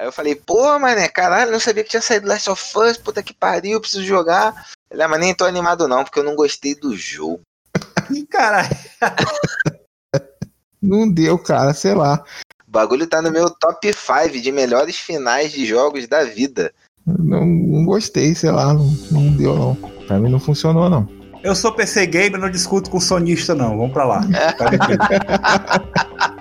Aí eu falei, pô, mané, caralho, não sabia que tinha saído Last of Us, puta que pariu, preciso jogar. Ele, ah, mas nem tô animado não, porque eu não gostei do jogo. Ih, caralho. Não deu, cara, sei lá. O bagulho tá no meu top 5 de melhores finais de jogos da vida. Não, não gostei, sei lá, não, não deu não. Pra mim não funcionou não. Eu sou PC Gamer, não discuto com sonista, não. Vamos pra lá.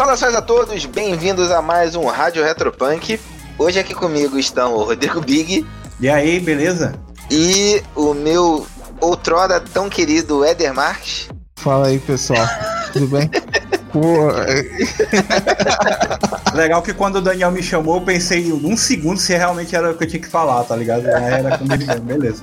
Saudações a todos, bem-vindos a mais um Rádio Retropunk. Hoje aqui comigo estão o Rodrigo Big E aí, beleza? e o meu outrora tão querido Éder Marques. Fala aí, pessoal. Tudo bem? Pô, é, Legal que quando o Daniel me chamou, eu pensei em um segundo se realmente era o que eu tinha que falar, tá ligado? Era comigo mesmo, beleza.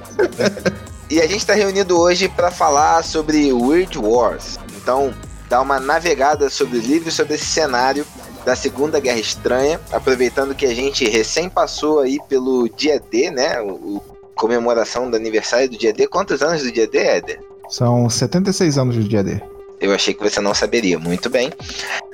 E a gente está reunido hoje para falar sobre Weird Wars. Então, dar uma navegada sobre o livro, sobre esse cenário da Segunda Guerra Estranha, aproveitando que a gente recém passou aí pelo dia D, né? O, o- comemoração do aniversário do dia D. Quantos anos do dia D, Éder? são 76 anos do dia D. Eu achei que você não saberia. Muito bem.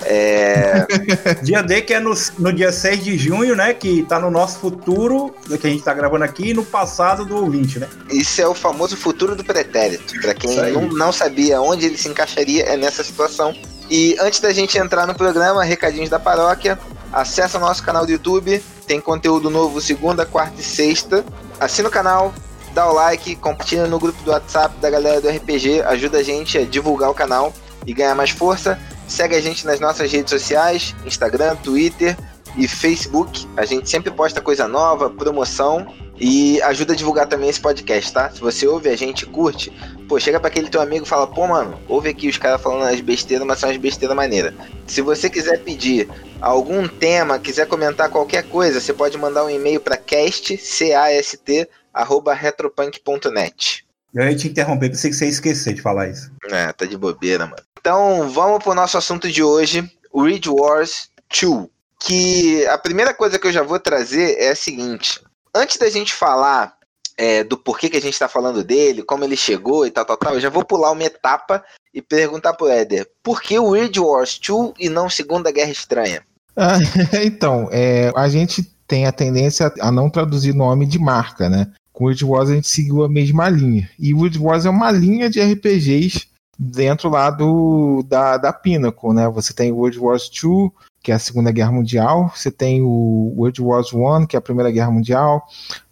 É, Dia D, que é no, no dia 6 de junho, né? Que tá no nosso futuro, que a gente tá gravando aqui, e no passado do ouvinte, né? isso é o famoso futuro do pretérito. Para quem não, não sabia onde ele se encaixaria, é nessa situação. E antes da gente entrar no programa, recadinhos da paróquia. Acesse o nosso canal do YouTube. Tem conteúdo novo segunda, quarta e sexta. Assina o canal, dá o like, compartilha no grupo do WhatsApp da galera do RPG. Ajuda a gente a divulgar o canal e ganhar mais força. Segue a gente nas nossas redes sociais: Instagram, Twitter e Facebook. A gente sempre posta coisa nova, promoção. E ajuda a divulgar também esse podcast, tá? Se você ouve a gente curte, pô, chega pra aquele teu amigo e fala, pô, mano, ouve aqui os caras falando as besteiras, mas são as besteiras maneiras. Se você quiser pedir algum tema, quiser comentar qualquer coisa, você pode mandar um e-mail pra cast, C-A-S-T, arroba retropunk.net. Eu ia te interromper, pensei que você ia esquecer de falar isso. É, tá de bobeira, mano. Então, vamos pro nosso assunto de hoje, Ridge Wars 2. Que a primeira coisa que eu já vou trazer é a seguinte. Antes da gente falar é, do porquê que a gente tá falando dele, como ele chegou e tal, tal, tal, eu já vou pular uma etapa e perguntar pro Éder, por que o Ridge Wars 2 e não Segunda Guerra Estranha? Ah, então, é, a gente tem a tendência a não traduzir nome de marca, né? Com World Wars a gente seguiu a mesma linha. E World Wars é uma linha de RPGs dentro lá do, da, da Pinnacle, né? Você tem World Wars 2, que é a Segunda Guerra Mundial. Você tem o World Wars 1, que é a Primeira Guerra Mundial.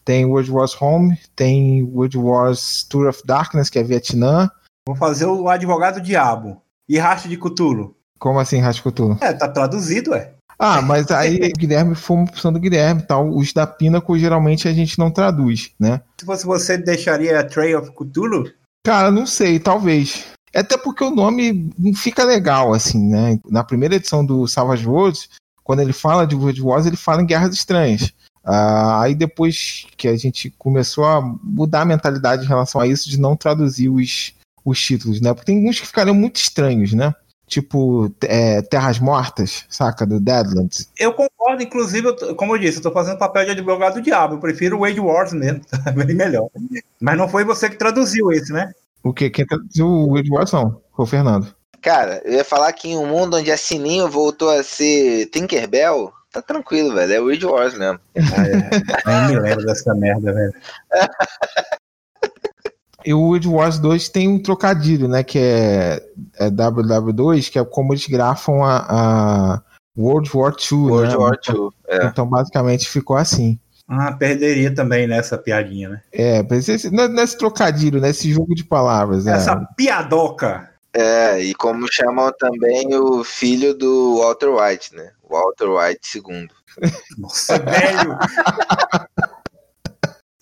Tem World Wars Home. Tem World Wars Tour of Darkness, que é Vietnã. Vou fazer o advogado diabo. E racha de Cutulo. Como assim, Rascutulu? É, tá traduzido, é. Ah, mas aí Guilherme foi uma opção do Guilherme, tal. Os da Pinnacle geralmente a gente não traduz, né? Se fosse você, deixaria Trail of Cthulhu? Cara, não sei, talvez. Até porque o nome não fica legal, assim, né? Na primeira edição do Savage Worlds, quando ele fala de World Wars, ele fala em Guerras Estranhas. Ah, aí depois que a gente começou a mudar a mentalidade em relação a isso, de não traduzir os, os títulos, né? Porque tem uns que ficariam muito estranhos, né? Tipo, é, Terras Mortas, saca? Do Deadlands. Eu concordo, inclusive, eu como eu disse, eu tô fazendo papel de advogado do diabo. Eu prefiro o Wade Wars mesmo, tá bem melhor. Mas não foi você que traduziu esse, né? O que? Quem traduziu o World Wars não? Foi o Fernando. Cara, eu ia falar que em um mundo onde a Sininho voltou a ser Tinkerbell, tá tranquilo, velho. É o Ridge Wars mesmo. Ah, é. Nem me lembro dessa merda, velho. E o World Wars 2 tem um trocadilho, né? Que é, é WW2, que é como eles grafam a, a World War II. World né? War II. É. Então, basicamente, ficou assim. Ah, perderia também nessa piadinha, né? É, mas esse- não é- não é esse trocadilho, né? Esse jogo de palavras. É. Essa piadoca. É, e como chamam também o filho do Walter White, né? Walter White II. Nossa, velho.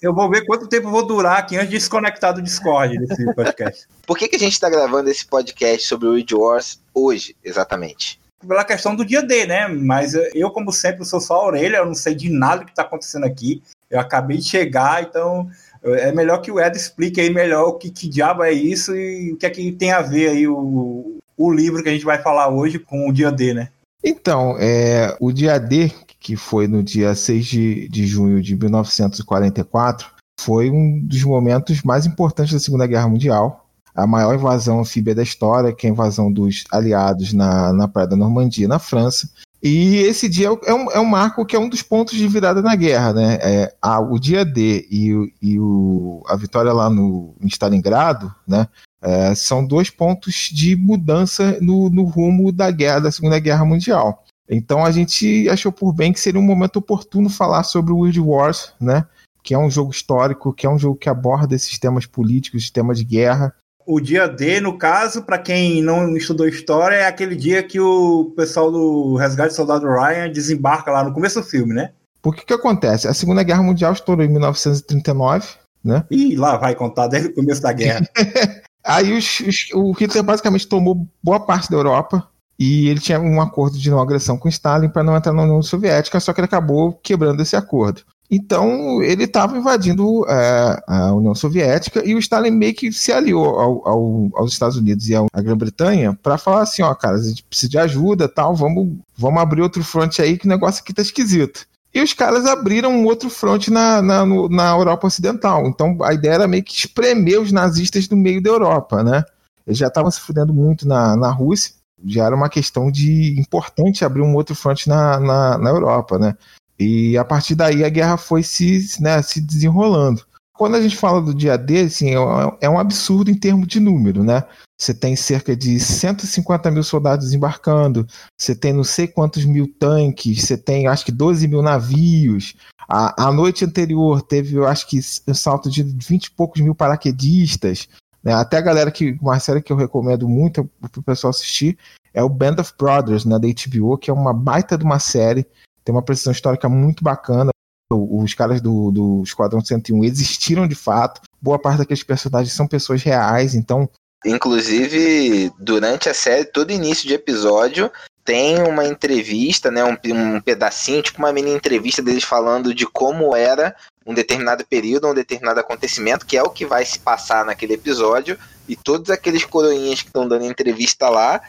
Eu vou ver quanto tempo eu vou durar aqui antes de desconectar do Discord desse podcast. Por que, que a gente tá gravando esse podcast sobre o Ridge Wars hoje, exatamente? Pela questão do dia D, né? Mas eu, como sempre, sou só a orelha, eu não sei de nada que tá acontecendo aqui. Eu acabei de chegar, então é melhor que o Ed explique aí melhor o que, que diabo é isso e o que é que tem a ver aí o, o livro que a gente vai falar hoje com o dia D, né? Então, é, o dia D, que foi no dia 6 de, de junho de 1944, foi um dos momentos mais importantes da Segunda Guerra Mundial. A maior invasão anfíbia da história, que é a invasão dos aliados na, na Praia da Normandia, na França. E esse dia é um, é um marco que é um dos pontos de virada na guerra, né? É, a, o dia D e, e o, a vitória lá no, em Stalingrado, né? É, são dois pontos de mudança no, no rumo da guerra, da Segunda Guerra Mundial. Então a gente achou por bem que seria um momento oportuno falar sobre o World Wars, né? Que é um jogo histórico, que é um jogo que aborda esses temas políticos, temas de guerra. O dia D, no caso, para quem não estudou história, é aquele dia que o pessoal do Resgate Soldado Ryan desembarca lá no começo do filme, né? Porque que acontece? A Segunda Guerra Mundial estourou em 1939, né? E lá vai contar desde o começo da guerra. Aí os, os, o Hitler basicamente tomou boa parte da Europa e ele tinha um acordo de não agressão com Stalin para não entrar na União Soviética, só que ele acabou quebrando esse acordo. Então ele estava invadindo é, a União Soviética e o Stalin meio que se aliou ao, ao, aos Estados Unidos e à Grã-Bretanha para falar assim, ó, cara, a gente precisa de ajuda, tal, vamos, vamos abrir outro fronte aí que o negócio aqui tá esquisito. E os caras abriram um outro fronte na, na, na Europa Ocidental. Então a ideia era meio que espremer os nazistas no meio da Europa, né? Eles já estavam se fudendo muito na, na Rússia, já era uma questão de importante abrir um outro fronte na, na, na Europa, né? E a partir daí a guerra foi se, né, se desenrolando. Quando a gente fala do dia D, assim, é, é um absurdo em termos de número, né? Você tem cerca de 150 mil soldados embarcando, você tem não sei quantos mil tanques, você tem acho que 12 mil navios. A, a noite anterior teve, eu acho que, um salto de 20 e poucos mil paraquedistas. Né? Até a galera que, uma série que eu recomendo muito para o pessoal assistir, é o Band of Brothers, né, da HBO, que é uma baita de uma série, tem uma precisão histórica muito bacana. Os caras do, do Esquadrão 101 existiram de fato. Boa parte daqueles personagens são pessoas reais, então Inclusive, durante a série, todo início de episódio, tem uma entrevista, né, um, um pedacinho, tipo uma mini entrevista deles falando de como era um determinado período, um determinado acontecimento, que é o que vai se passar naquele episódio, e todos aqueles coroinhas que estão dando entrevista lá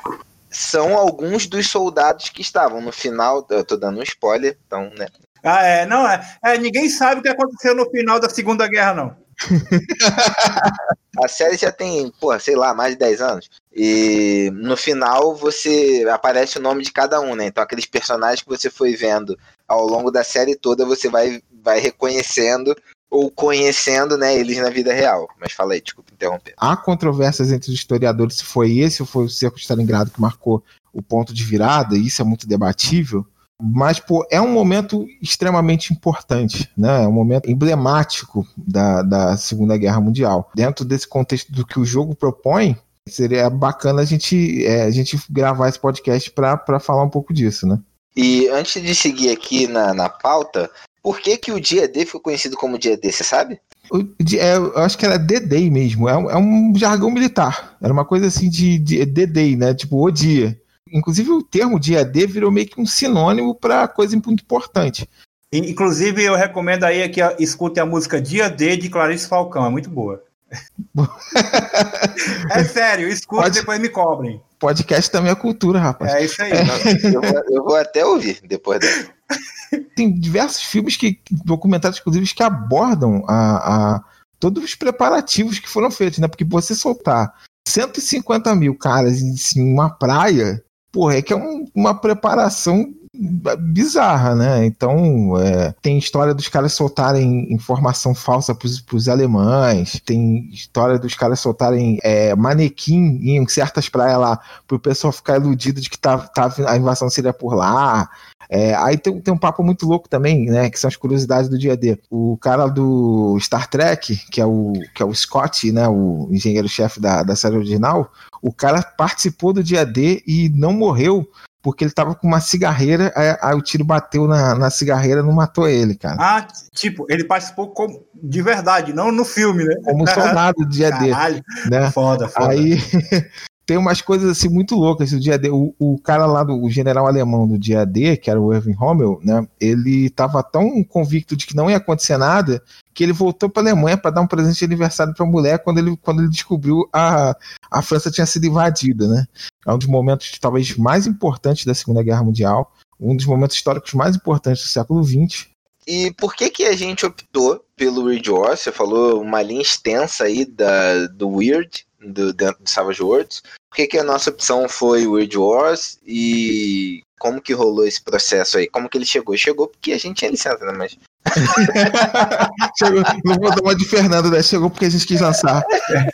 são alguns dos soldados que estavam no final. Eu tô dando um spoiler, então, né? Ah, é, não, é, é ninguém sabe o que aconteceu no final da Segunda Guerra, não. a série já tem, porra, sei lá, mais de 10 anos. E no final você aparece o nome de cada um, né? Então aqueles personagens que você foi vendo ao longo da série toda, você vai, vai reconhecendo ou conhecendo, né, eles na vida real. Mas falei, desculpa interromper. Há controvérsias entre os historiadores se foi esse ou foi o cerco de Stalingrado que marcou o ponto de virada, e isso é muito debatível. Mas, pô, é um momento extremamente importante, né? É um momento emblemático da, da Segunda Guerra Mundial. Dentro desse contexto do que o jogo propõe, seria bacana a gente, é, a gente gravar esse podcast para falar um pouco disso, né? E antes de seguir aqui na, na pauta, por que, que o dia D ficou conhecido como dia D, você sabe? O, é, eu acho que era D-Day mesmo, é, é, um jargão militar. Era uma coisa assim de, de D-Day, né? Tipo, o dia. Inclusive, o termo dia D virou meio que um sinônimo para coisa muito importante. Inclusive, eu recomendo aí que escutem a música Dia D de Clarice Falcão, é muito boa. é sério, escute e depois me cobrem. Podcast também é cultura, rapaz. É isso aí. É. Eu, vou, eu, vou, até ouvir depois dessa. Tem diversos filmes que, documentários, inclusive, que abordam a, a, todos os preparativos que foram feitos, né? Porque você soltar 150 mil caras em, em uma praia porra, é que é um, uma preparação bizarra, né? Então, é, tem história dos caras soltarem informação falsa pros, pros alemães, tem história dos caras soltarem é, manequim em certas praias lá, pro pessoal ficar iludido de que tá, tá, a invasão seria por lá. É, aí tem, tem um papo muito louco também, né? Que são as curiosidades do dia D. O cara do Star Trek, que é o, que é o Scott, né? O engenheiro-chefe da, da série original, o cara participou do dia D e não morreu porque ele tava com uma cigarreira, aí, aí o tiro bateu na, na cigarreira e não matou ele, cara. Ah, tipo, ele participou como, de verdade, não no filme, né? Como soldado do dia D. Né? Foda, foda. Aí tem umas coisas assim muito loucas. O dia D, o, o cara lá do general alemão do dia D, que era o Erwin Rommel, né? Ele estava tão convicto de que não ia acontecer nada que ele voltou para a Alemanha para dar um presente de aniversário para a mulher quando ele, quando ele descobriu a a França tinha sido invadida, né? É um dos momentos talvez mais importantes da Segunda Guerra Mundial, um dos momentos históricos mais importantes do século XX. E por que que a gente optou pelo Weird Wars? Você falou uma linha extensa aí da, do Weird, do, dentro do Savage Worlds. Por que que a nossa opção foi Weird Wars e como que rolou esse processo aí? Como que ele chegou? Chegou porque a gente tinha licença, né? Mas Chegou, não vou dar uma de Fernando, né? Chegou porque a gente quis lançar. É.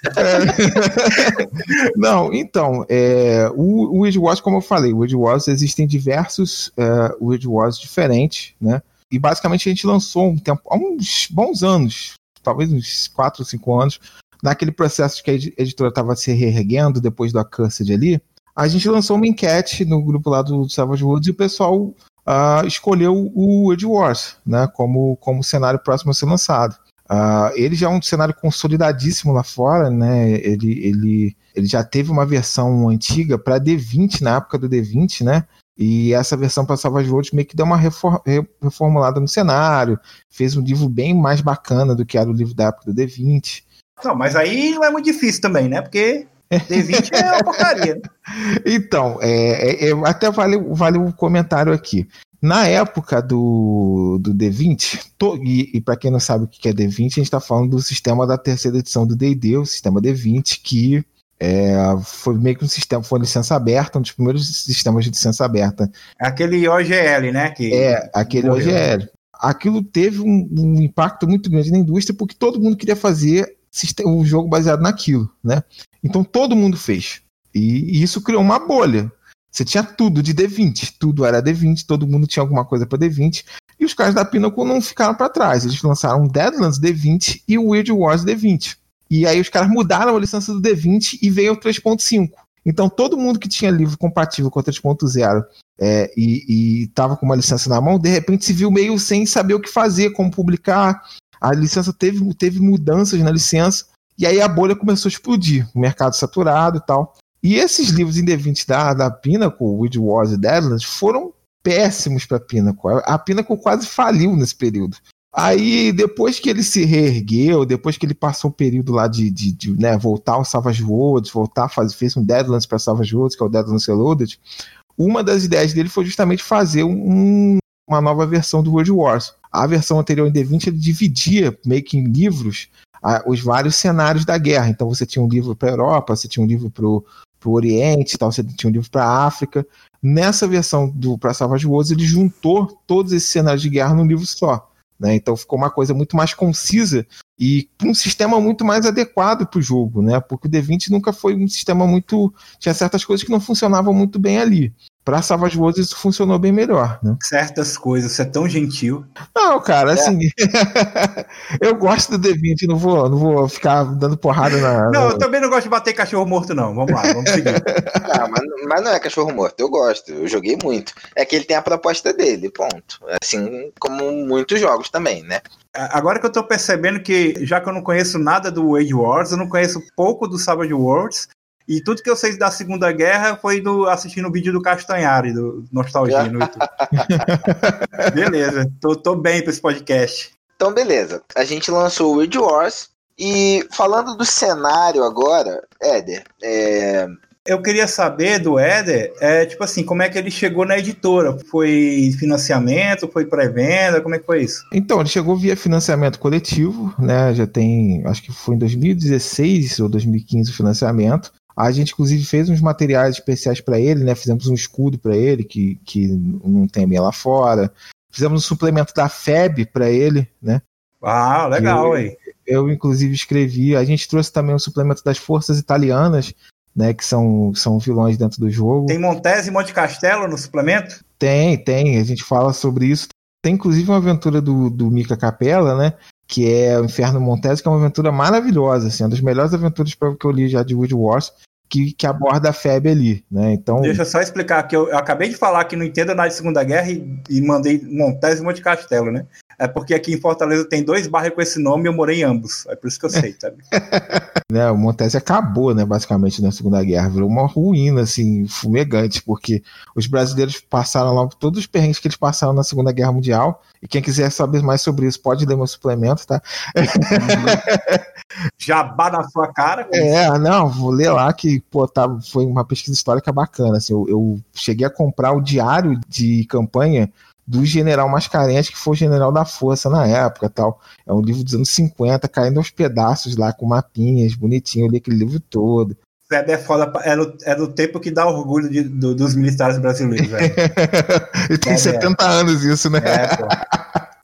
Não, então, é, o, o Weird Wars, como eu falei, o Weird Wars existem diversos uh, Weird Wars diferentes, né? E basicamente a gente lançou um tempo, há uns bons anos, talvez uns 4 ou 5 anos, naquele processo que a editora estava se reerguendo depois do Accursed ali, a gente lançou uma enquete no grupo lá do Savage Woods e o pessoal uh, escolheu o World Wars né, como, como cenário próximo a ser lançado. Uh, ele já é um cenário consolidadíssimo lá fora, né? Ele, ele, ele já teve uma versão antiga para D20 na época do D20, né? E essa versão para Savage Worlds meio que deu uma reformulada no cenário, fez um livro bem mais bacana do que era o livro da época do D20. Não, mas aí não é muito difícil também, né? Porque D20 é uma porcaria. Né? Então, é, é, é, até vale, vale um comentário aqui. Na época do, do D20, to, e, e para quem não sabe o que é D20, a gente está falando do sistema da terceira edição do DD, o sistema D20, que é, foi meio que um sistema, foi licença aberta, um dos primeiros sistemas de licença aberta. Aquele OGL, né? Que é, aquele morreu. OGL. Aquilo teve um, um, impacto muito grande na indústria porque todo mundo queria fazer o jogo baseado naquilo, né? Então todo mundo fez. E, e isso criou uma bolha. Você tinha tudo de D20, tudo era D20, todo mundo tinha alguma coisa para D20. E os caras da Pinnacle não ficaram para trás. Eles lançaram Deadlands D20 e Weird Wars D20. E aí os caras mudaram a licença do D20 e veio o 3.5. Então todo mundo que tinha livro compatível com o 3.0 é, e estava com uma licença na mão, de repente se viu meio sem saber o que fazer, como publicar. A licença teve, teve mudanças na licença e aí a bolha começou a explodir, mercado saturado e tal. E esses livros D20 da, da Pinnacle, With Wars e Deadlands, foram péssimos para a Pinnacle. A Pinnacle quase faliu nesse período. Aí, depois que ele se reergueu, depois que ele passou o período lá de, de, de né, voltar ao Savage Worlds, voltar a fazer, fez um Deadlands para Savage Worlds, que é o Deadlands Reloaded, uma das ideias dele foi justamente fazer um, uma nova versão do World Wars. A versão anterior em D20 ele dividia meio que em livros a, os vários cenários da guerra. Então você tinha um livro para a Europa, você tinha um livro para o Oriente, tal, você tinha um livro para a África. Nessa versão do para Savage Wars ele juntou todos esses cenários de guerra num livro só. Né? Então ficou uma coisa muito mais concisa e um sistema muito mais adequado para o jogo, né? Porque o D20 nunca foi um sistema muito. Tinha certas coisas que não funcionavam muito bem ali. Para Savage Worlds isso funcionou bem melhor, né? Certas coisas, você é tão gentil. Não, cara, assim, é. eu gosto do D20, não vou, não vou ficar dando porrada na. Não, eu também não gosto de bater cachorro morto, não. Vamos lá, vamos seguir. não, mas, mas, não é cachorro morto, eu gosto, eu joguei muito. É que ele tem a proposta dele, ponto. Assim como muitos jogos também, né? Agora que eu tô percebendo que, já que eu não conheço nada do Age Wars, eu não conheço pouco do Savage Worlds, e tudo que eu sei da Segunda Guerra foi do, assistindo o vídeo do Castanhari, do Nostalgia no YouTube. beleza, tô, tô bem pra esse podcast. Então, beleza. A gente lançou o World Wars. E falando do cenário agora, Éder, é... Eu queria saber do Éder, é, tipo assim, como é que ele chegou na editora? Foi financiamento, foi pré-venda, como é que foi isso? Então, ele chegou via financiamento coletivo, né? Já tem, acho que foi em 2016 ou 2015 o financiamento. A gente, inclusive, fez uns materiais especiais para ele, né? Fizemos um escudo para ele, que, que não tem bem lá fora. Fizemos um suplemento da FEB para ele, né? Ah, legal, aí. Eu, inclusive, escrevi. A gente trouxe também um suplemento das Forças Italianas, né? Que são, são vilões dentro do jogo. Tem Montese e Monte Castelo no suplemento? Tem, tem. A gente fala sobre isso. Tem, inclusive, uma aventura do, do Mika Capella, né? que é o Inferno Montese, que é uma aventura maravilhosa, assim, uma das melhores aventuras que eu li já de Wood Wars, que, que aborda a febre ali, né? Então. Deixa eu só explicar que eu, eu, acabei de falar que não entendo nada de Segunda Guerra e, e mandei Montese e Monte Castelo, né? É porque aqui em Fortaleza tem dois bairros com esse nome e eu morei em ambos. É por isso que eu sei, sabe? né, o Montese acabou, né, basicamente, na Segunda Guerra. Virou uma ruína, assim, fumegante, porque os brasileiros passaram lá todos os perrengues que eles passaram na Segunda Guerra Mundial. E quem quiser saber mais sobre isso, pode ler meu suplemento, tá? Jabá na sua cara. É, não, vou ler lá que, pô, tá, foi uma pesquisa histórica bacana. Assim, eu, eu cheguei a comprar o diário de campanha do general Mascarenhas, que foi general da força na época tal. É um livro dos anos 50, caindo aos pedaços lá, com mapinhas, bonitinho, eu li aquele livro todo. é foda, é do, é do tempo que dá orgulho de, do, dos militares brasileiros, velho. e tem é, 70 é. anos isso, né? É, pô.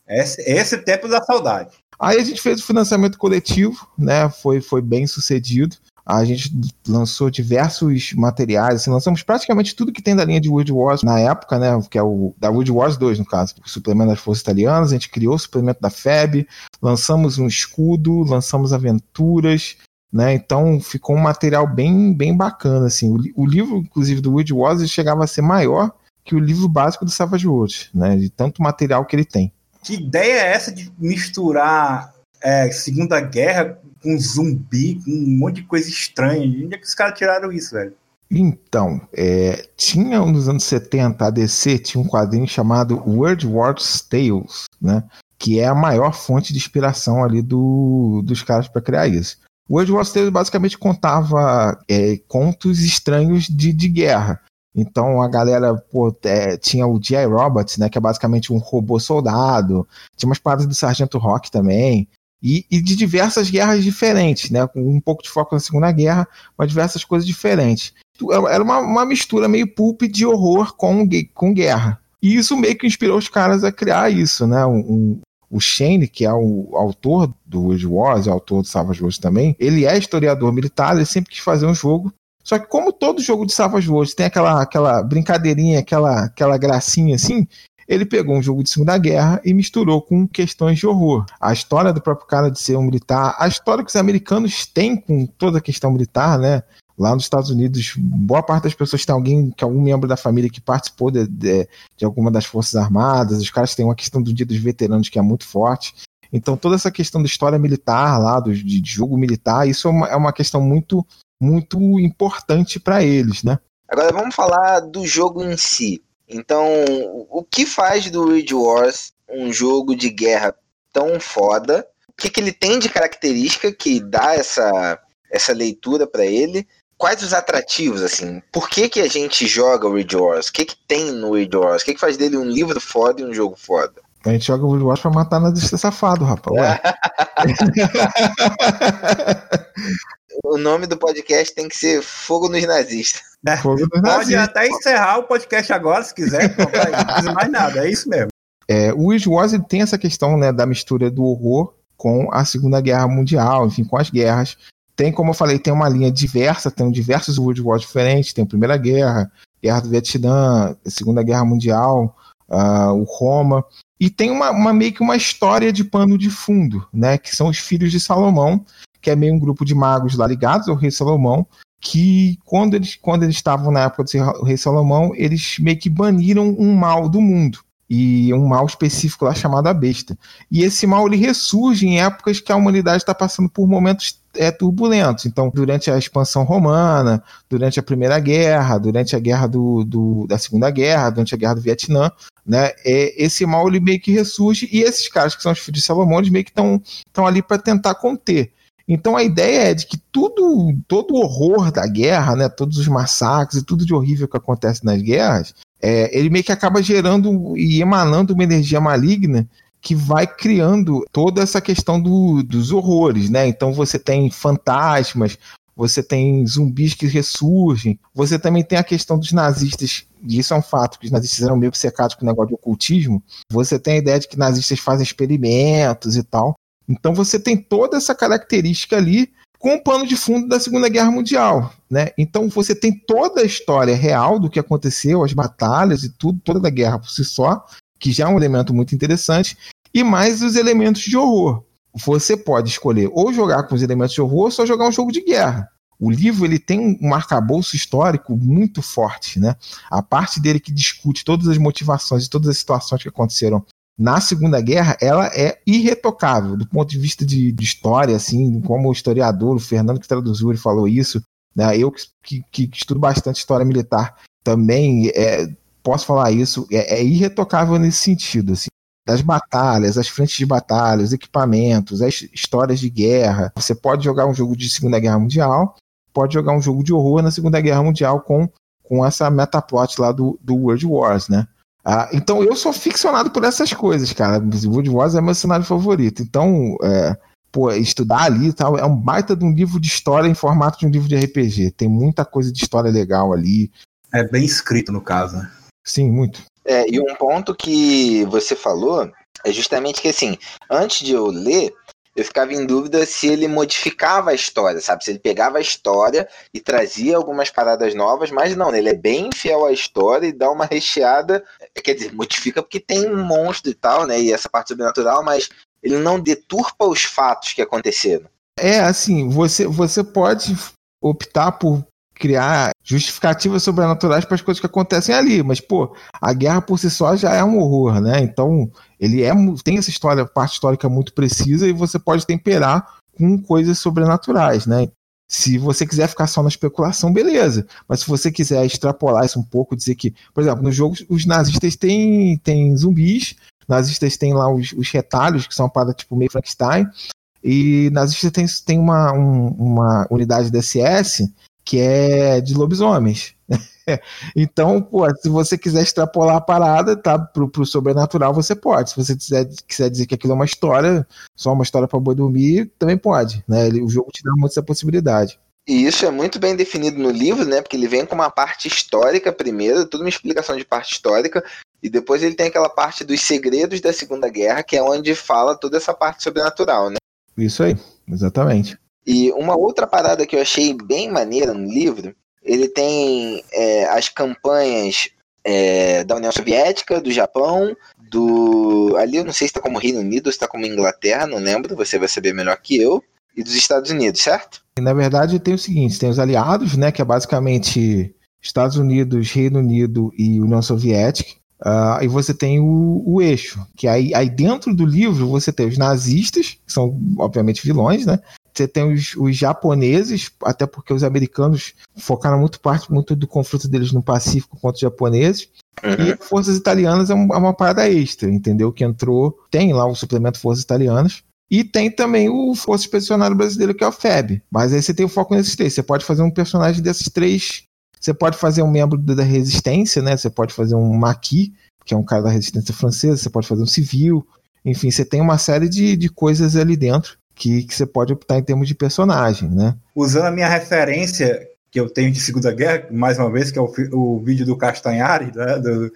Esse, esse tempo da saudade. Aí a gente fez o financiamento coletivo, né? Foi, foi bem sucedido. A gente lançou diversos materiais, assim, lançamos praticamente tudo que tem da linha de World Wars na época, né? Que é o da World Wars 2, no caso, o suplemento das Forças Italianas. A gente criou o suplemento da FEB, lançamos um escudo, lançamos aventuras, né? Então ficou um material bem, bem bacana, assim. O, o livro, inclusive, do World Wars chegava a ser maior que o livro básico do Savage Worlds, né? De tanto material que ele tem. Que ideia é essa de misturar é, Segunda Guerra com zumbi, com um monte de coisa estranha? Onde é que os caras tiraram isso, velho? Então, é, tinha nos anos 70 a DC tinha um quadrinho chamado World Wars Tales, né? Que é a maior fonte de inspiração ali do, dos caras para criar isso. O World Wars Tales basicamente contava é, contos estranhos de, de guerra. Então a galera pô, é, tinha o G.I. Roberts, né, que é basicamente um robô soldado, tinha umas paradas do Sargento Rock também, e, e, de diversas guerras diferentes, né, com um pouco de foco na Segunda Guerra, mas diversas coisas diferentes. Era uma, uma mistura meio pulp de horror com, com guerra. E isso meio que inspirou os caras a criar isso, né? Um, um, o Shane, que é o autor do World Wars, é autor do Savage Wars também, ele é historiador militar, ele sempre quis fazer um jogo só que como todo jogo de Savage Worlds tem aquela, aquela brincadeirinha, aquela, aquela gracinha assim, ele pegou um jogo de Segunda Guerra e misturou com questões de horror. A história do próprio cara de ser um militar, a história que os americanos têm com toda a questão militar, né? Lá nos Estados Unidos, boa parte das pessoas tem alguém, que algum membro da família que participou de, de, de alguma das Forças Armadas, os caras têm uma questão do Dia dos Veteranos que é muito forte. Então, toda essa questão da história militar lá, do, de, de jogo militar, isso é uma, é uma questão muito muito importante para eles, né? Agora vamos falar do jogo em si. Então, o que faz do Ridge Wars um jogo de guerra tão foda? O que, que ele tem de característica que dá essa, essa leitura para ele? Quais os atrativos, assim? Por que, que a gente joga o Ridge Wars? O que, que tem no Ridge Wars? O que, que faz dele um livro foda e um jogo foda? A gente joga o Ridge Wars pra matar nazista safado, rapaz. O nome do podcast tem que ser Fogo nos Nazistas. É, nos Pode até encerrar o podcast agora, se quiser. Não precisa mais nada, é isso mesmo. É, o Wiz Wars tem essa questão né, da mistura do horror com a Segunda Guerra Mundial, enfim, com as guerras. Tem, como eu falei, tem uma linha diversa, tem diversos Wars diferentes, tem a Primeira Guerra, Guerra do Vietnã, Segunda Guerra Mundial, uh, o Roma, e tem uma, uma, meio que uma história de pano de fundo, né, que são os filhos de Salomão, que é meio um grupo de magos lá ligados ao rei Salomão, que quando eles, quando eles estavam na época do rei Salomão, eles meio que baniram um mal do mundo. E um mal específico lá chamado a besta. E esse mal ele ressurge em épocas que a humanidade está passando por momentos é, turbulentos. Então, durante a expansão romana, durante a Primeira Guerra, durante a guerra do, do, da Segunda Guerra, durante a guerra do Vietnã, né, é, esse mal ele meio que ressurge e esses caras que são os filhos de Salomão, eles meio que estão ali para tentar conter. Então a ideia é de que tudo, todo o horror da guerra, né, todos os massacres e tudo de horrível que acontece nas guerras, é, ele meio que acaba gerando e emanando uma energia maligna que vai criando toda essa questão do, dos horrores, né? Então você tem fantasmas, você tem zumbis que ressurgem, você também tem a questão dos nazistas, e isso é um fato, que os nazistas eram meio secados com o negócio de ocultismo. Você tem a ideia de que nazistas fazem experimentos e tal. Então você tem toda essa característica ali com o pano de fundo da Segunda Guerra Mundial, né? Então você tem toda a história real do que aconteceu, as batalhas e tudo, toda a guerra por si só, que já é um elemento muito interessante, e mais os elementos de horror. Você pode escolher ou jogar com os elementos de horror ou só jogar um jogo de guerra. O livro ele tem um arcabouço histórico muito forte, né? A parte dele que discute todas as motivações e todas as situações que aconteceram na Segunda Guerra, ela é irretocável do ponto de vista de, de história, assim, como o historiador, o Fernando que traduziu, ele falou isso, né? Eu que, que, que estudo bastante história militar também é, posso falar isso, é, é, irretocável nesse sentido, assim. Das batalhas, as frentes de batalha, os equipamentos, as histórias de guerra. Você pode jogar um jogo de Segunda Guerra Mundial, pode jogar um jogo de horror na Segunda Guerra Mundial com, com essa metaplot lá do, do World Wars, né? Ah, então eu sou ficcionado por essas coisas, cara. Wood Wars é meu cenário favorito. Então, é, pô, estudar ali e tal, é um baita de um livro de história em formato de um livro de RPG. Tem muita coisa de história legal ali. É bem escrito, no caso, né? Sim, muito. É, e um ponto que você falou é justamente que, assim, antes de eu ler, eu ficava em dúvida se ele modificava a história, sabe? Se ele pegava a história e trazia algumas paradas novas, mas não, ele é bem fiel à história e dá uma recheada. Quer dizer, modifica porque tem um monstro e tal, né? E essa parte sobrenatural, mas ele não deturpa os fatos que aconteceram. É, assim, você, você pode optar por criar justificativas sobrenaturais para as coisas que acontecem ali, mas pô, a guerra por si só já é um horror, né? Então, ele é tem essa história, parte histórica muito precisa e você pode temperar com coisas sobrenaturais, né? Se você quiser ficar só na especulação, beleza. Mas se você quiser extrapolar isso um pouco, dizer que, por exemplo, no jogo os nazistas têm, têm zumbis, nazistas têm lá os, os retalhos, que são uma parada tipo meio Frankenstein, e nazistas tem, tem uma, um, uma unidade DSS que é de lobisomens. então, pô, se você quiser extrapolar a parada, tá, pro, pro sobrenatural, você pode. Se você quiser, quiser dizer que aquilo é uma história, só uma história para boi dormir, também pode, né? O jogo te dá muito essa possibilidade. E isso é muito bem definido no livro, né? Porque ele vem com uma parte histórica primeiro, toda uma explicação de parte histórica, e depois ele tem aquela parte dos segredos da Segunda Guerra, que é onde fala toda essa parte sobrenatural, né? Isso aí, exatamente. E uma outra parada que eu achei bem maneira no livro, ele tem é, as campanhas é, da União Soviética, do Japão, do. Ali eu não sei se está como Reino Unido ou se está como Inglaterra, não lembro, você vai saber melhor que eu, e dos Estados Unidos, certo? Na verdade, tem o seguinte: tem os aliados, né, que é basicamente Estados Unidos, Reino Unido e União Soviética. Uh, e você tem o, o, eixo, que aí, aí dentro do livro você tem os nazistas, que são obviamente vilões, né? Você tem os, os, japoneses, até porque os americanos focaram muito parte muito do conflito deles no Pacífico contra os japoneses. Uhum. E forças italianas é, um, é, uma parada extra, entendeu? Que entrou, tem lá o suplemento Forças Italianas. E tem também o Força Expedicionário Brasileiro, que é o FEB. Mas aí você tem o foco nesses três. Você pode fazer um personagem desses três. Você pode fazer um membro da resistência, né? Você pode fazer um Maqui, que é um cara da resistência francesa. Você pode fazer um civil. Enfim, você tem uma série de, de coisas ali dentro que, que você pode optar em termos de personagem, né? Usando a minha referência que eu tenho de Segunda Guerra, mais uma vez, que é o, o vídeo do Castanhari, né, do,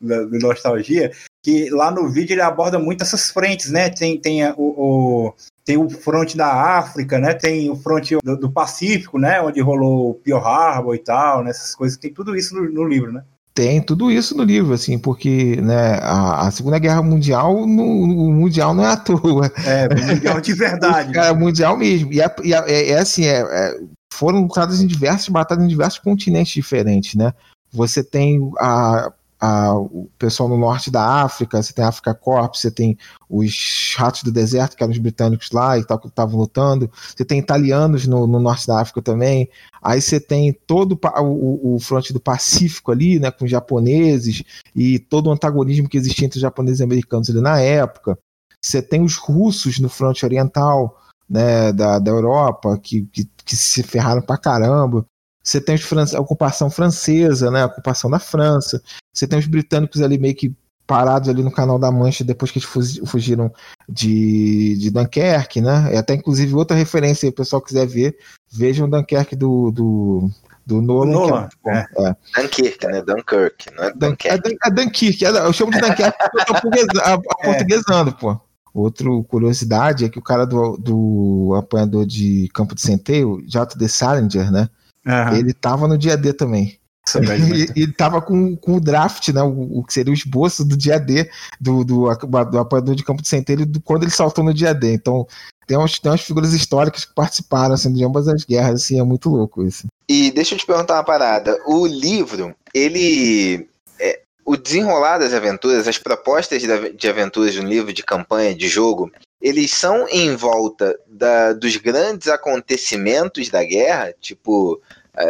do, Nostalgia, que lá no vídeo ele aborda muito essas frentes, né? Tem, tem o, o tem o fronte da África, né? Tem o fronte do, do, Pacífico, né? Onde rolou Pearl Harbor e tal, né? Essas coisas. Tem tudo isso no, no livro, né? Tem tudo isso no livro, assim, porque né, a, a Segunda Guerra Mundial, no, o Mundial não é à toa. É, Mundial de verdade. é, Mundial mesmo. E, é, e é, é, é assim, é, é, foram lutadas em diversas batalhas em diversos continentes diferentes, né? Você tem a, a, o pessoal no norte da África, você tem a África Corps, você tem os ratos do deserto, que eram os britânicos lá e tal, que estavam lutando, você tem italianos no, no, norte da África também, aí você tem todo o, o fronte do Pacífico ali, né, com os japoneses e todo o antagonismo que existia entre os japoneses e americanos ali na época, você tem os russos no fronte oriental, né, da, da Europa, que, que, que se ferraram pra caramba, você tem a ocupação francesa, né? A ocupação da França. Você tem os britânicos ali meio que parados ali no Canal da Mancha depois que eles fugiram de, de Dunkerque, né? É até inclusive outra referência, se o pessoal quiser ver, vejam Dunkerque do, do, do Nolan. Nolan. É, é. é. Dunkirk, né? Dunkirk, não é Dunkerque. É, é Dunkirk, é, eu chamo de Dunkirk porque eu tô é. portuguesando, pô. Outra curiosidade é que o cara do, do apanhador de campo de centeio, Jato de Salinger, né? Uhum. Ele tava no dia D também. E, e tava com, com o draft, né? O, o, que seria o esboço do dia D do, do, do apoiador de campo de centeio do, quando ele saltou no dia D. Então, tem umas, tem umas figuras históricas que participaram assim, de ambas as guerras, assim, é muito louco isso. E deixa eu te perguntar uma parada. O livro, ele. É, o desenrolar das aventuras, as propostas de, de aventuras de um livro de campanha, de jogo, eles são em volta da, dos grandes acontecimentos da guerra, tipo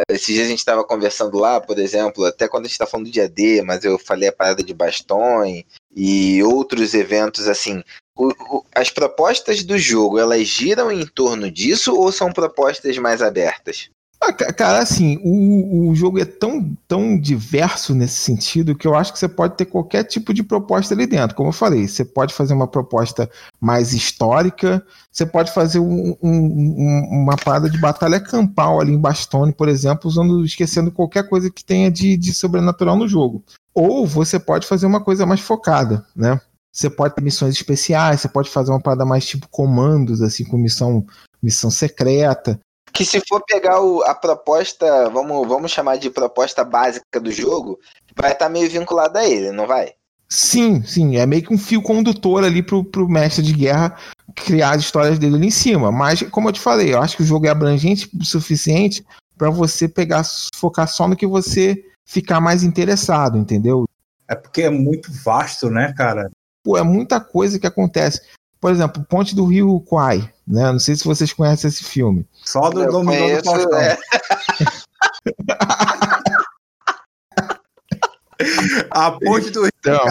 esses dias a gente estava conversando lá, por exemplo, até quando a gente está falando do dia D, mas eu falei a parada de Baston e outros eventos assim. O, o, as propostas do jogo, elas giram em torno disso ou são propostas mais abertas? Ah, cara, assim, o, o jogo é tão, tão diverso nesse sentido que eu acho que você pode ter qualquer tipo de proposta ali dentro. Como eu falei, você pode fazer uma proposta mais histórica, você pode fazer um, um, uma parada de batalha campal ali em Bastone, por exemplo, usando, esquecendo qualquer coisa que tenha de, de sobrenatural no jogo. Ou você pode fazer uma coisa mais focada, né? Você pode ter missões especiais, você pode fazer uma parada mais tipo comandos, assim, com missão, missão secreta. Que se for pegar o, a proposta, vamos, vamos chamar de proposta básica do jogo, vai estar tá meio vinculada a ele, não vai? Sim, sim. É meio que um fio condutor ali pro, pro mestre de guerra criar as histórias dele ali em cima. Mas, como eu te falei, eu acho que o jogo é abrangente o suficiente para você pegar, focar só no que você ficar mais interessado, entendeu? É porque é muito vasto, né, cara? Pô, é muita coisa que acontece. Por exemplo, Ponte do Rio Kwai, né? Não sei se vocês conhecem esse filme. Só do Domingão do Faustão. É. a Ponte do Rio então.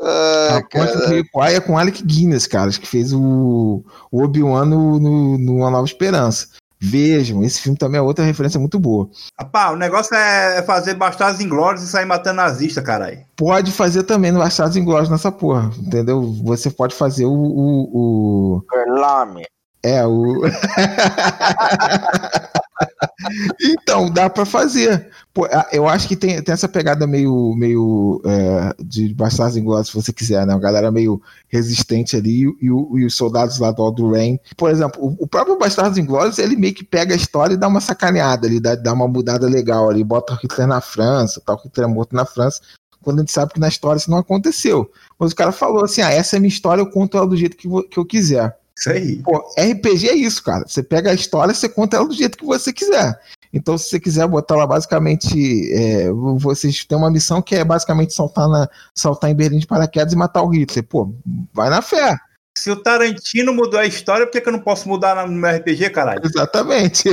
Ah, a Ponte do Rio Kwai é com Alec Guinness, cara, que fez o, o Obi-Wan no, no, no Uma Nova Esperança. Vejam, esse filme também é outra referência muito boa. Rapá, o negócio é fazer Bastardos Inglórios e sair matando nazista, caralho. Pode fazer também no Bastardos Inglórios nessa porra, entendeu? Você pode fazer o... o, o... É, o. então, dá para fazer. Pô, eu acho que tem, tem essa pegada meio, meio é, de Bastardos Inglórios, se você quiser, né? Uma galera meio resistente ali e, e os soldados lá do Aldo Rain. Por exemplo, o, o próprio Bastardos Inglórios, ele meio que pega a história e dá uma sacaneada ali, dá, dá uma mudada legal ali, bota o Hitler na França, tal, o Hitler é morto na França, quando a gente sabe que na história isso não aconteceu. Mas o cara falou assim: ah, essa é minha história, eu conto ela do jeito que, que eu quiser. Isso aí. Pô, RPG é isso, cara. Você pega a história, você conta ela do jeito que você quiser. Então, se você quiser botar lá basicamente, é, vocês têm uma missão que é basicamente saltar, na, saltar em Berlim de paraquedas e matar o Hitler. Pô, vai na fé. Se o Tarantino mudou a história, por que, que eu não posso mudar no meu RPG, caralho? Exatamente.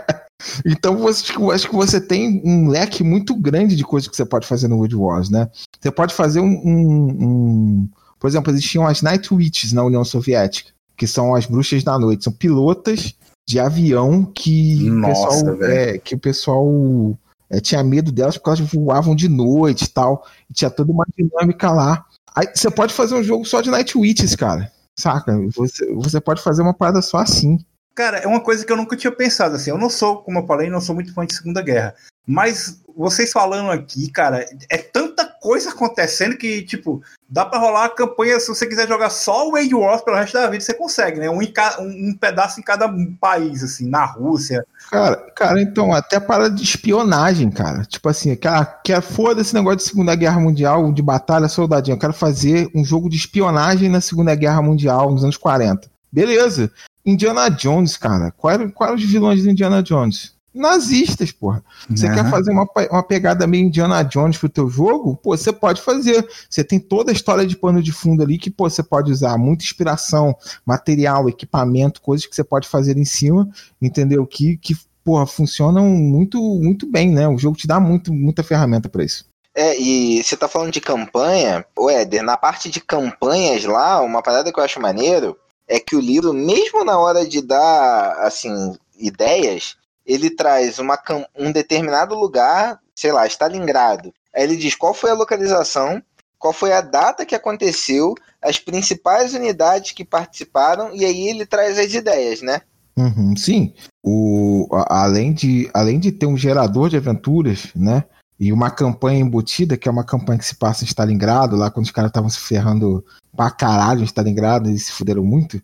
então, você, acho que você tem um leque muito grande de coisas que você pode fazer no Wood Wars, né? Você pode fazer um, um, um por exemplo, existiam as Night Witches na União Soviética que são as bruxas da noite. São pilotas de avião que Nossa, o pessoal, é, que o pessoal é, tinha medo delas porque elas voavam de noite e tal. E tinha toda uma dinâmica lá. Aí você pode fazer um jogo só de Night Witches, cara. Saca? Você, você pode fazer uma parada só assim. Cara, é uma coisa que eu nunca tinha pensado assim. Eu não sou, como eu falei, não sou muito fã de Segunda Guerra. Mas vocês falando aqui, cara, é tanta coisa acontecendo que, tipo, dá para rolar a campanha, se você quiser jogar só o Age Wars pelo resto da vida, você consegue, né? Um, um, um, pedaço em cada país, assim, na Rússia. Cara, cara, então, até para de espionagem, cara. Tipo assim, cara, quer foda esse negócio de Segunda Guerra Mundial, de batalha soldadinho. Eu quero fazer um jogo de espionagem na Segunda Guerra Mundial, nos anos 40. Beleza. Indiana Jones, cara. Qual eram, qual eram os vilões de Indiana Jones? Nazistas, porra. Você uhum. quer fazer uma, uma pegada meio Indiana Jones pro teu jogo? Pô, você pode fazer. Você tem toda a história de pano de fundo ali que, pô, você pode usar muita inspiração, material, equipamento, coisas que você pode fazer em cima, entendeu? Que, que porra, funcionam muito, muito bem, né? O jogo te dá muito, muita ferramenta para isso. É, e você tá falando de campanha, o Éder, na parte de campanhas lá, uma parada que eu acho maneiro é que o livro, mesmo na hora de dar, assim, ideias, ele traz uma, um determinado lugar, sei lá, Stalingrado. Aí ele diz qual foi a localização, qual foi a data que aconteceu, as principais unidades que participaram, e aí ele traz as ideias, né? Uhum, sim. O, além, de, além de ter um gerador de aventuras, né? E uma campanha embutida, que é uma campanha que se passa em Stalingrado, lá quando os caras estavam se ferrando pra caralho em Stalingrado, eles se fuderam muito.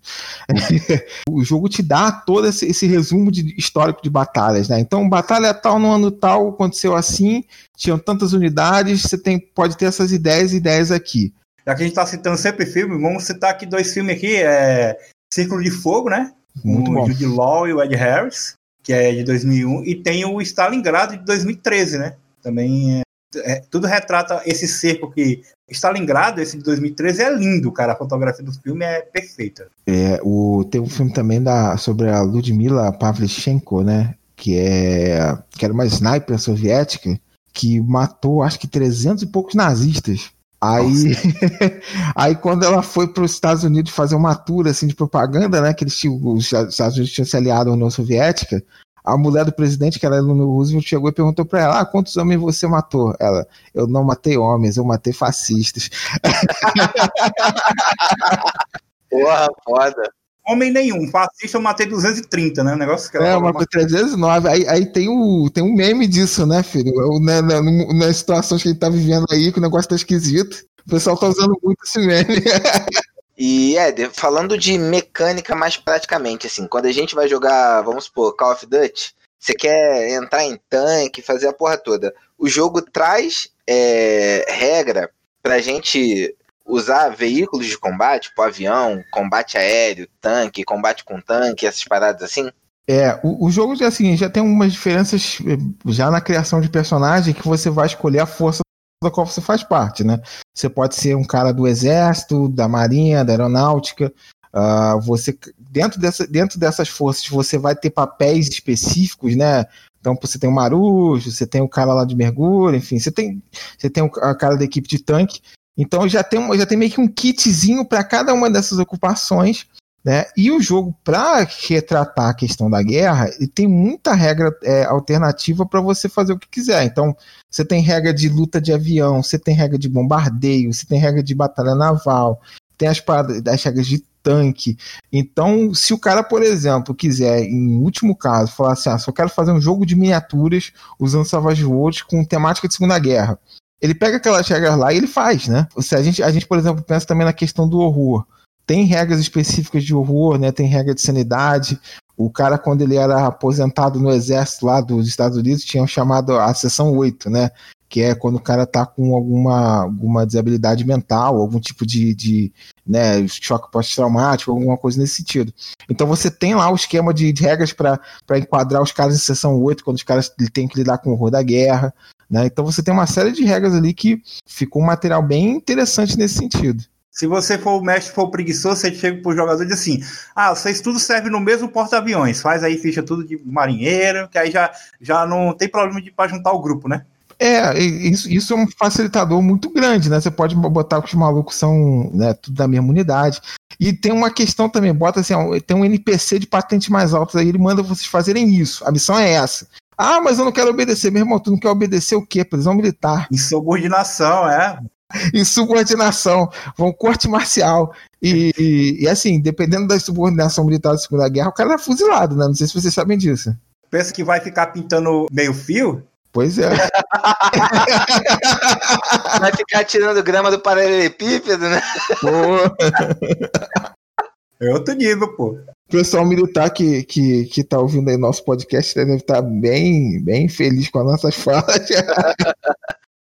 o jogo te dá todo esse, esse, resumo de histórico de batalhas, né? Então, batalha tal no ano tal aconteceu assim, tinham tantas unidades, você tem, pode ter essas ideias e ideias aqui. Já que a gente tá citando sempre filme, vamos citar aqui dois filmes aqui, é Círculo de Fogo, né? Muito o bom. Jude Law e o Ed Harris, que é de 2001, e tem o Stalingrado de 2013, né? Também é, é, tudo retrata esse cerco que Stalingrado, esse de 2013, é lindo, cara. A fotografia do filme é perfeita. É, o, tem um filme também da, sobre a Ludmila Pavlichenko, né? Que, é, que era uma sniper soviética que matou, acho que 300 e poucos nazistas. Aí, aí quando ela foi para os Estados Unidos fazer uma tour assim, de propaganda, né? Que eles tinham, os Estados Unidos tinham se aliado à União Soviética, a mulher do presidente, que era Eleanor Roosevelt, chegou e perguntou para ela: ah, quantos homens você matou? Ela, eu não matei homens, eu matei fascistas. Porra, foda. Homem nenhum, fascista eu matei 230, né? O negócio que ela É, uma com 309. Aí, aí tem, o, tem um meme disso, né, filho? O- né, né, no- nas situações que a gente tá vivendo aí, que o negócio tá esquisito. O pessoal tá usando muito esse meme. E é, falando de mecânica mais praticamente, assim, quando a gente vai jogar, vamos supor, Call of Duty, você quer entrar em tanque, fazer a porra toda. O jogo traz é, regra pra gente usar veículos de combate, tipo avião, combate aéreo, tanque, combate com tanque, essas paradas assim. É, o, o jogo assim, já tem algumas diferenças eh, já na criação de personagem que você vai escolher a força da qual você faz parte, né? Você pode ser um cara do exército, da marinha, da aeronáutica. ah, você dentro, dessa, dentro dessas forças você vai ter papéis específicos, né? Então você tem o marujo, você tem o cara lá de mergulho, enfim, você tem você tem o ca- cara da equipe de tanque. Então já tem já tem meio que um kitzinho para cada uma dessas ocupações né? E o jogo, para retratar a questão da guerra, ele tem muita regra é, alternativa para você fazer o que quiser. Então, você tem regra de luta de avião, você tem regra de bombardeio, você tem regra de batalha naval, tem as, paradas, as regras de tanque. Então, se o cara, por exemplo, quiser, em último caso, falar assim: ah, só quero fazer um jogo de miniaturas usando Savage Worlds com temática de Segunda Guerra. Ele pega aquelas regras lá e ele faz, né? Se a gente, a gente, por exemplo, pensa também na questão do horror tem regras específicas de horror, né? Tem regra de sanidade. O cara, quando ele era aposentado no exército lá dos Estados Unidos, tinham chamado a seção 8, né? Que é quando o cara tá com alguma, alguma desabilidade mental, algum tipo de, de né, choque pós-traumático, alguma coisa nesse sentido. Então você tem lá o esquema de, de regras para enquadrar os caras em seção 8, quando os caras têm que lidar com o horror da guerra. Né? Então você tem uma série de regras ali que ficou um material bem interessante nesse sentido. Se você for o mestre for preguiçoso, você chega pro jogador e diz assim: Ah, vocês tudo serve no mesmo porta-aviões. Faz aí ficha tudo de marinheiro, que aí já, já não tem problema de pra juntar o grupo, né? É, isso, isso é um facilitador muito grande, né? Você pode botar que os malucos são né, tudo da mesma unidade. E tem uma questão também, bota assim, ó, tem um NPC de patente mais alta aí, ele manda vocês fazerem isso. A missão é essa. Ah, mas eu não quero obedecer. Meu irmão, tu não quer obedecer o quê? Prisão militar. Insubordinação, é. Insubordinação. Vão corte marcial. E, e, e, assim, dependendo da subordinação militar da Segunda Guerra, o cara é fuzilado, né? Não sei se vocês sabem disso. Pensa que vai ficar pintando meio fio? Pois é. Vai ficar tirando grama do paralelepípedo, né? Pô. É outro nível, pô. O pessoal militar que, que, que tá ouvindo aí nosso podcast deve estar bem, bem feliz com as nossas falas.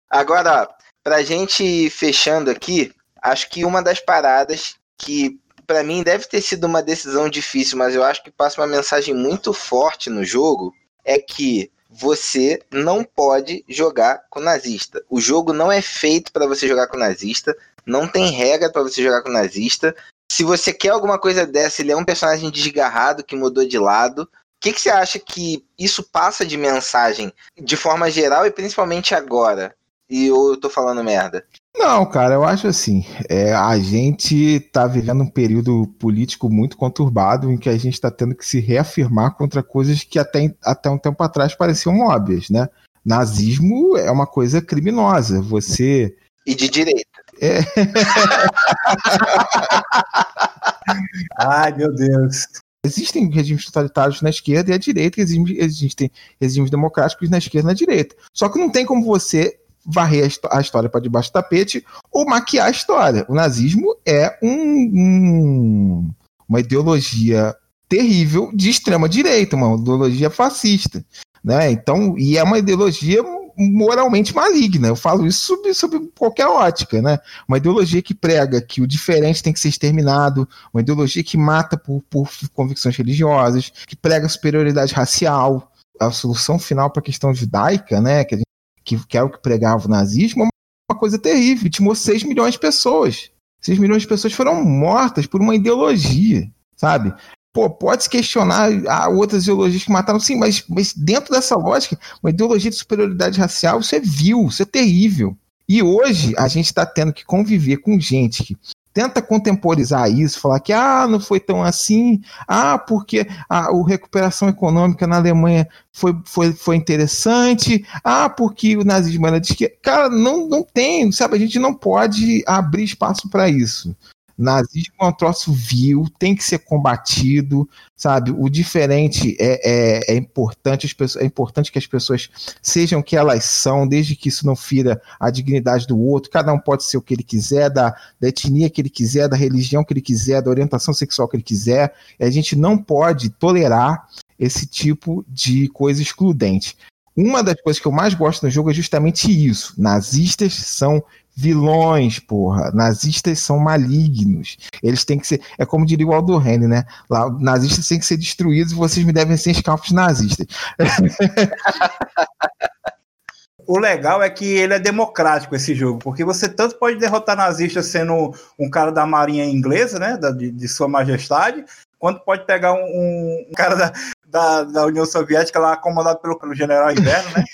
Agora, pra gente fechando aqui, acho que uma das paradas que para mim deve ter sido uma decisão difícil, mas eu acho que passa uma mensagem muito forte no jogo, é que você não pode jogar com nazista. O jogo não é feito para você jogar com nazista, não tem regra para você jogar com nazista. Se você quer alguma coisa dessa, ele é um personagem desgarrado que mudou de lado. O que, que você acha que isso passa de mensagem de forma geral e principalmente agora? E eu tô falando merda? Não, cara, eu acho assim. É, a gente tá vivendo um período político muito conturbado em que a gente tá tendo que se reafirmar contra coisas que até, até um tempo atrás pareciam óbvias, né? Nazismo é uma coisa criminosa. Você. E de direita. É... Ai, meu Deus. Existem regimes totalitários na esquerda e à direita, e existem regimes democráticos na esquerda e na direita. Só que não tem como você varrer a história para debaixo do tapete ou maquiar a história. O nazismo é um, um, uma ideologia terrível de extrema direita, uma ideologia fascista, né? Então, e é uma ideologia moralmente maligna. Eu falo isso sobre, sobre qualquer ótica, né? Uma ideologia que prega que o diferente tem que ser exterminado, uma ideologia que mata por, por convicções religiosas, que prega superioridade racial. A solução final para a questão judaica, né? Que que, que é o que pregava o nazismo, é uma coisa terrível. Vitimou 6 milhões de pessoas. 6 milhões de pessoas foram mortas por uma ideologia, sabe? Pô, pode-se questionar ah, outras ideologias que mataram, sim, mas, mas dentro dessa lógica, uma ideologia de superioridade racial, isso é vil, isso é terrível. E hoje a gente está tendo que conviver com gente que tenta contemporizar isso, falar que ah, não foi tão assim, ah, porque a, a recuperação econômica na Alemanha foi, foi, foi interessante, ah, porque o nazismo era de esquerda. Cara, não, não tem, sabe? A gente não pode abrir espaço para isso. Nazismo é um troço vil, tem que ser combatido, sabe? O diferente é, é, é, importante, as pessoas, é importante que as pessoas sejam o que elas são, desde que isso não fira a dignidade do outro. Cada um pode ser o que ele quiser, da, da etnia que ele quiser, da religião que ele quiser, da orientação sexual que ele quiser. E a gente não pode tolerar esse tipo de coisa excludente. Uma das coisas que eu mais gosto no jogo é justamente isso. Nazistas são vilões, porra. Nazistas são malignos. Eles têm que ser. É como diria o Aldo Rene, né? Lá, nazistas têm que ser destruídos e vocês me devem ser escalpos nazistas. o legal é que ele é democrático esse jogo, porque você tanto pode derrotar nazistas sendo um cara da marinha inglesa, né, de, de sua majestade, quanto pode pegar um, um cara da, da, da, União Soviética lá comandado pelo, pelo general Inverno, né,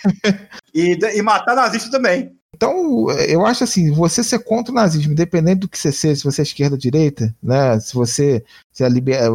e, e matar nazista também. Então, eu acho assim, você ser contra o nazismo, independente do que você seja, se você é esquerda ou direita, né? Se você se é liber, é,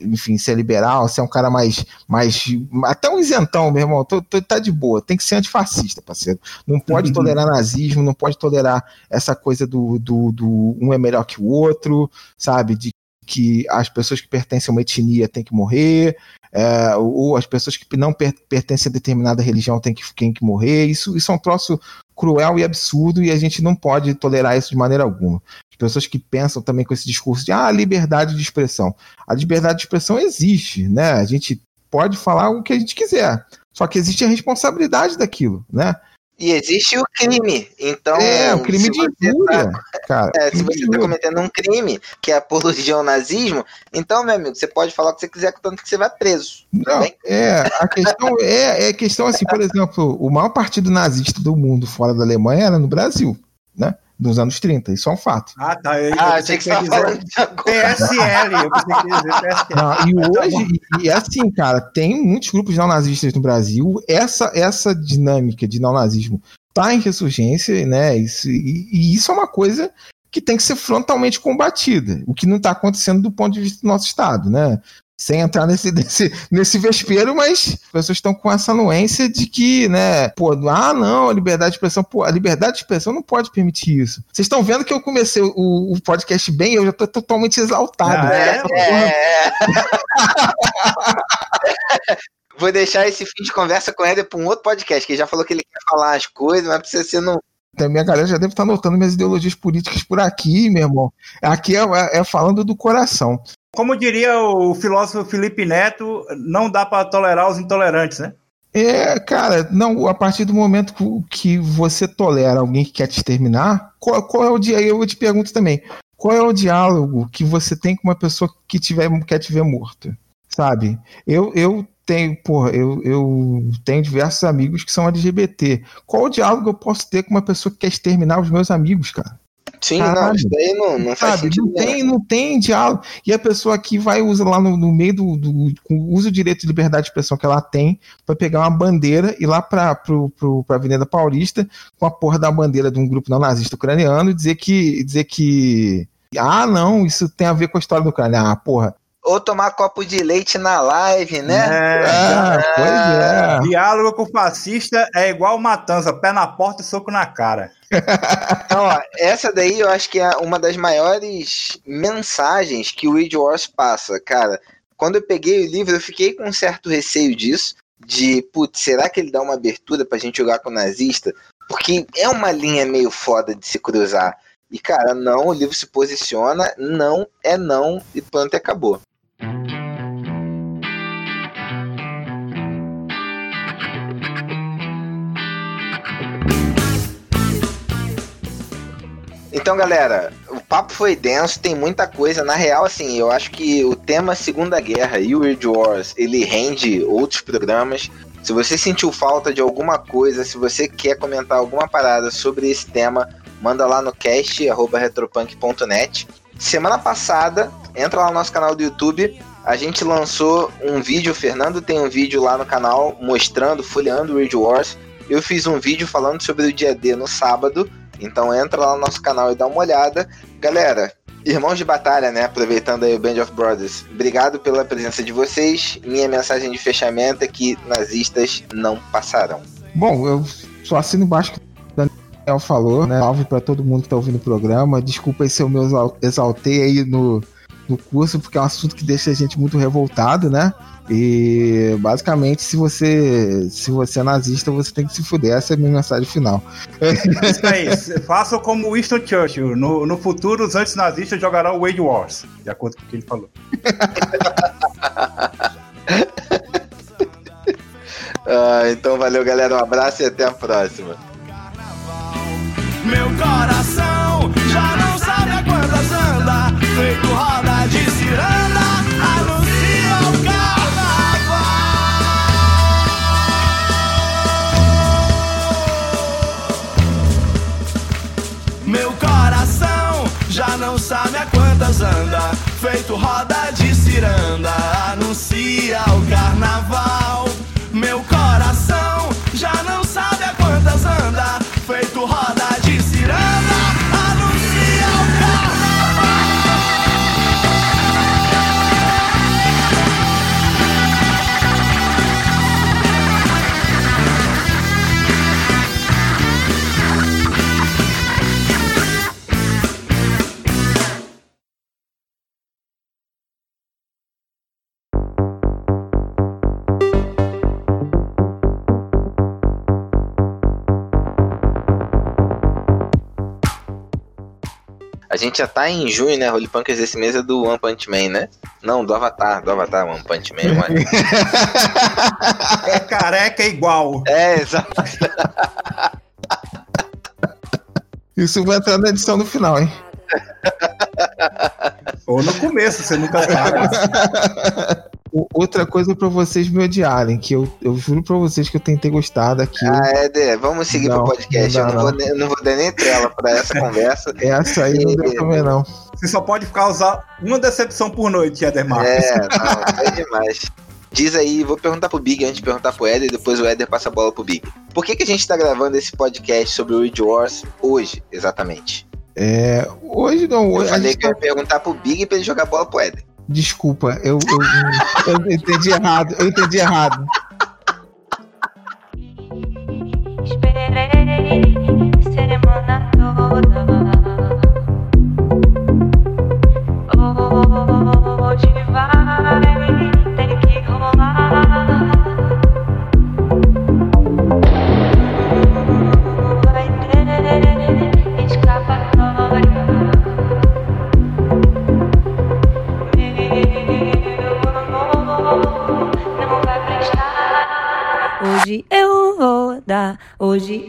enfim, se é liberal, se é um cara mais, mais até um isentão, meu irmão, tô, tô, tá de boa. Tem que ser antifascista, parceiro. Não pode uhum. tolerar nazismo, não pode tolerar essa coisa do, do, do um é melhor que o outro, sabe? De que as pessoas que pertencem a uma etnia têm que morrer, é, ou as pessoas que não per pertencem a determinada religião têm que, têm que morrer. Isso, isso é um troço cruel e absurdo e a gente não pode tolerar isso de maneira alguma. As pessoas que pensam também com esse discurso de ah, liberdade de expressão. A liberdade de expressão existe, né? A gente pode falar o que a gente quiser. Só que existe a responsabilidade daquilo, né? E existe o crime. Então, é, o crime de injúria, tá, cara. É, se você está cometendo um crime, que é apologia ao nazismo, então, meu amigo, você pode falar o que você quiser, tanto que você vai preso. Não, é, a questão é, é questão assim, por exemplo, o maior partido nazista do mundo fora da Alemanha era no Brasil, né? Dos anos 30, isso é um fato. Ah, tá. Eu, ah, achei que você dizer PSL, eu pensei que dizer PSL. Não, e hoje, e, e assim, cara, tem muitos grupos neonazistas no Brasil. Essa, essa dinâmica de neonazismo tá em ressurgência, né? Isso, e, e isso é uma coisa que tem que ser frontalmente combatida, o que não está acontecendo do ponto de vista do nosso Estado, né? Sem entrar nesse, nesse, nesse vespeiro, mas as pessoas estão com essa anuência de que, né, pô, ah, não, a liberdade de expressão, pô, a liberdade de expressão não pode permitir isso. Vocês estão vendo que eu comecei o, o podcast bem, eu já tô totalmente exaltado. Ah, é, é. Vou deixar esse fim de conversa com ele para um outro podcast, que ele já falou que ele quer falar as coisas, mas precisa ser no, minha galera já deve estar notando minhas ideologias políticas por aqui, meu irmão. Aqui é, é, é falando do coração. Como diria o filósofo Felipe Neto, não dá para tolerar os intolerantes, né? É, cara, não, a partir do momento que você tolera alguém que quer te exterminar, qual, qual é o dia? Eu te pergunto também, qual é o diálogo que você tem com uma pessoa que tiver, quer te ver morto? Sabe? Eu, eu tenho, porra, eu, eu tenho diversos amigos que são LGBT. Qual o diálogo eu posso ter com uma pessoa que quer exterminar os meus amigos, cara? Sim, Caralho. não, isso daí não, não faz Sabe. Não tem, não tem diálogo. E a pessoa aqui vai usa lá no, no meio do, do. usa o direito de liberdade de expressão que ela tem para pegar uma bandeira e ir lá pra, pro, pro, pra Avenida Paulista com a porra da bandeira de um grupo não nazista ucraniano e dizer que. dizer que. Ah, não, isso tem a ver com a história do Ucrânia. Ah, porra ou tomar copo de leite na live, né? É, é, pois é. Diálogo com fascista é igual matança, pé na porta e soco na cara. Então, ó, essa daí eu acho que é uma das maiores mensagens que o Read Wars passa, cara. Quando eu peguei o livro, eu fiquei com um certo receio disso, de, putz, será que ele dá uma abertura pra gente jogar com o nazista? Porque é uma linha meio foda de se cruzar. E, cara, não, o livro se posiciona, não é não, e pronto, acabou. Então, galera, o papo foi denso, tem muita coisa. Na real, assim, eu acho que o tema Segunda Guerra e o World Wars, ele rende outros programas. Se você sentiu falta de alguma coisa, se você quer comentar alguma parada sobre esse tema, manda lá no cast@retropunk.net. Semana passada, entra lá no nosso canal do YouTube. A gente lançou um vídeo, o Fernando tem um vídeo lá no canal mostrando, folheando Rage Wars. Eu fiz um vídeo falando sobre o dia D no sábado. Então entra lá no nosso canal e dá uma olhada. Galera, Irmãos de batalha, né? Aproveitando aí o Band of Brothers. Obrigado pela presença de vocês. Minha mensagem de fechamento é que nazistas não passarão. Bom, eu só assino embaixo que o Daniel falou, né? Salve para todo mundo que tá ouvindo o programa. Desculpa aí se eu me exaltei aí no, no curso, porque é um assunto que deixa a gente muito revoltado, né? E basicamente, se você se você é nazista, você tem que se fuder. Essa é a minha mensagem final. Isso aí, façam como Winston Churchill. No, no futuro, os antinazistas jogarão Wade Wars, de acordo com o que ele falou. ah, então valeu, galera. Um abraço e até a próxima. Meu coração já roda de ciranda, gente já tá em junho, né? Holy Punkers esse mês é do One Punch Man, né? Não, do Avatar, do Avatar, One Punch Man. One... é careca igual. É, exato. Isso vai entrar na edição no final, hein? Ou no começo, você nunca sabe. Outra coisa para vocês me odiarem, que eu, eu juro pra vocês que eu tentei gostar daquilo. Ah, Éder, vamos seguir não, pro podcast. Não eu não, Vou, não vou dar nem tela pra essa conversa. Essa aí e... não deu também, não. Você só pode causar uma decepção por noite, Éder Marcos. É, não, é demais. Diz aí, vou perguntar pro Big antes de perguntar pro Éder, depois o Éder passa a bola pro Big. Por que, que a gente tá gravando esse podcast sobre o Ridge Wars hoje, exatamente? É, hoje não. Hoje eu falei que tá... eu ia perguntar pro Big pra ele jogar bola pro Éder. Desculpa, eu, eu, eu entendi errado. Eu entendi errado. Hoje